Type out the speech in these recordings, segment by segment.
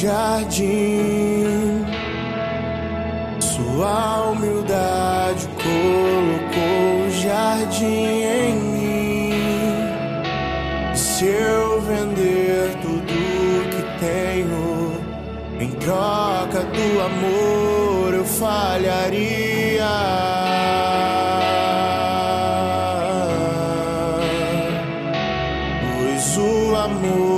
jardim. Sua humildade colocou o jardim em mim. Se eu vender tudo que tenho em troca do amor, eu falharia. Pois o amor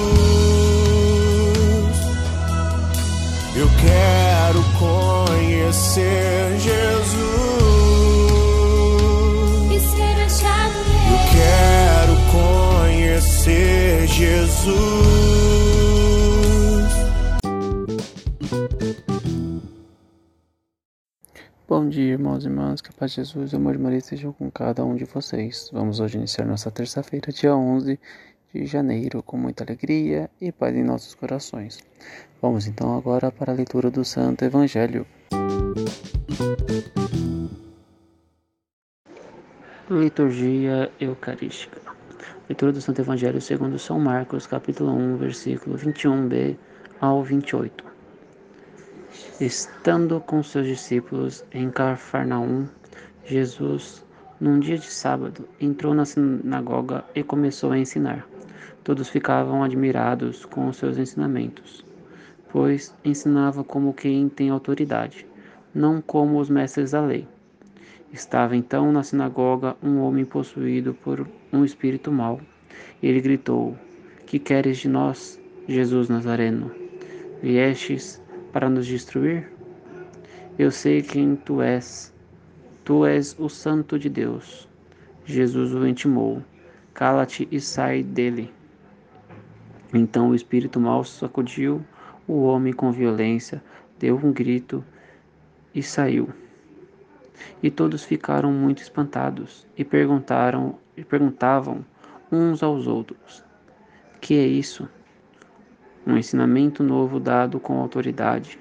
Bom dia, irmãos e irmãs, que a paz de Jesus e o amor de Maria estejam com cada um de vocês. Vamos hoje iniciar nossa terça-feira, dia 11 de janeiro, com muita alegria e paz em nossos corações. Vamos então agora para a leitura do Santo Evangelho. Liturgia Eucarística. Leitura do Santo Evangelho segundo São Marcos, capítulo 1, versículo 21b ao 28. Estando com seus discípulos em Cafarnaum, Jesus, num dia de sábado, entrou na sinagoga e começou a ensinar. Todos ficavam admirados com os seus ensinamentos, pois ensinava como quem tem autoridade, não como os mestres da lei. Estava então na sinagoga um homem possuído por um espírito mau. Ele gritou: Que queres de nós, Jesus Nazareno? Viestes para nos destruir? Eu sei quem tu és. Tu és o Santo de Deus. Jesus o intimou: Cala-te e sai dele. Então o espírito mau sacudiu o homem com violência, deu um grito e saiu. E todos ficaram muito espantados e perguntaram e perguntavam uns aos outros: Que é isso? Um ensinamento novo dado com autoridade.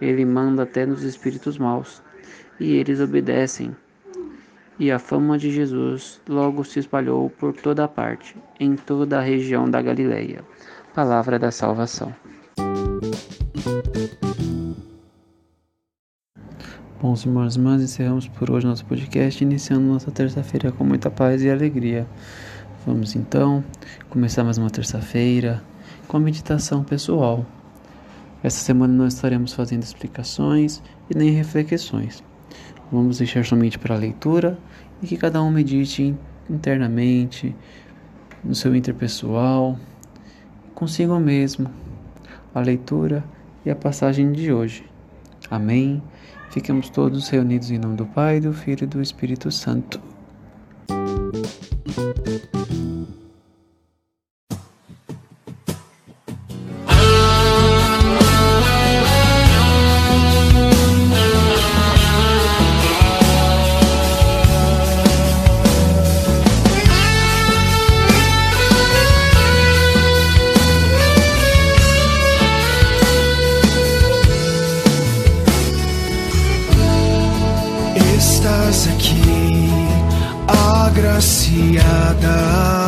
Ele manda até nos espíritos maus, e eles obedecem. E a fama de Jesus logo se espalhou por toda a parte, em toda a região da Galileia. Palavra da salvação. Bons irmãos e irmãs, encerramos por hoje nosso podcast, iniciando nossa terça-feira com muita paz e alegria. Vamos então começar mais uma terça-feira com a meditação pessoal. Essa semana não estaremos fazendo explicações e nem reflexões. Vamos deixar somente para a leitura e que cada um medite internamente, no seu interpessoal, consigo mesmo, a leitura e a passagem de hoje. Amém. Fiquemos todos reunidos em nome do Pai, do Filho e do Espírito Santo. Agraciada.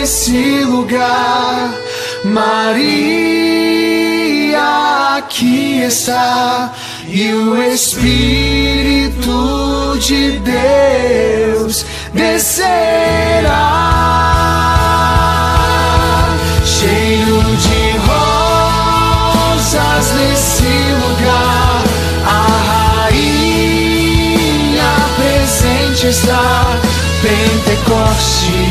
Nesse lugar. Maria aqui está. E o Espírito de Deus descerá. Cheiro de rosas nesse lugar. A rainha presente está. Pentecoste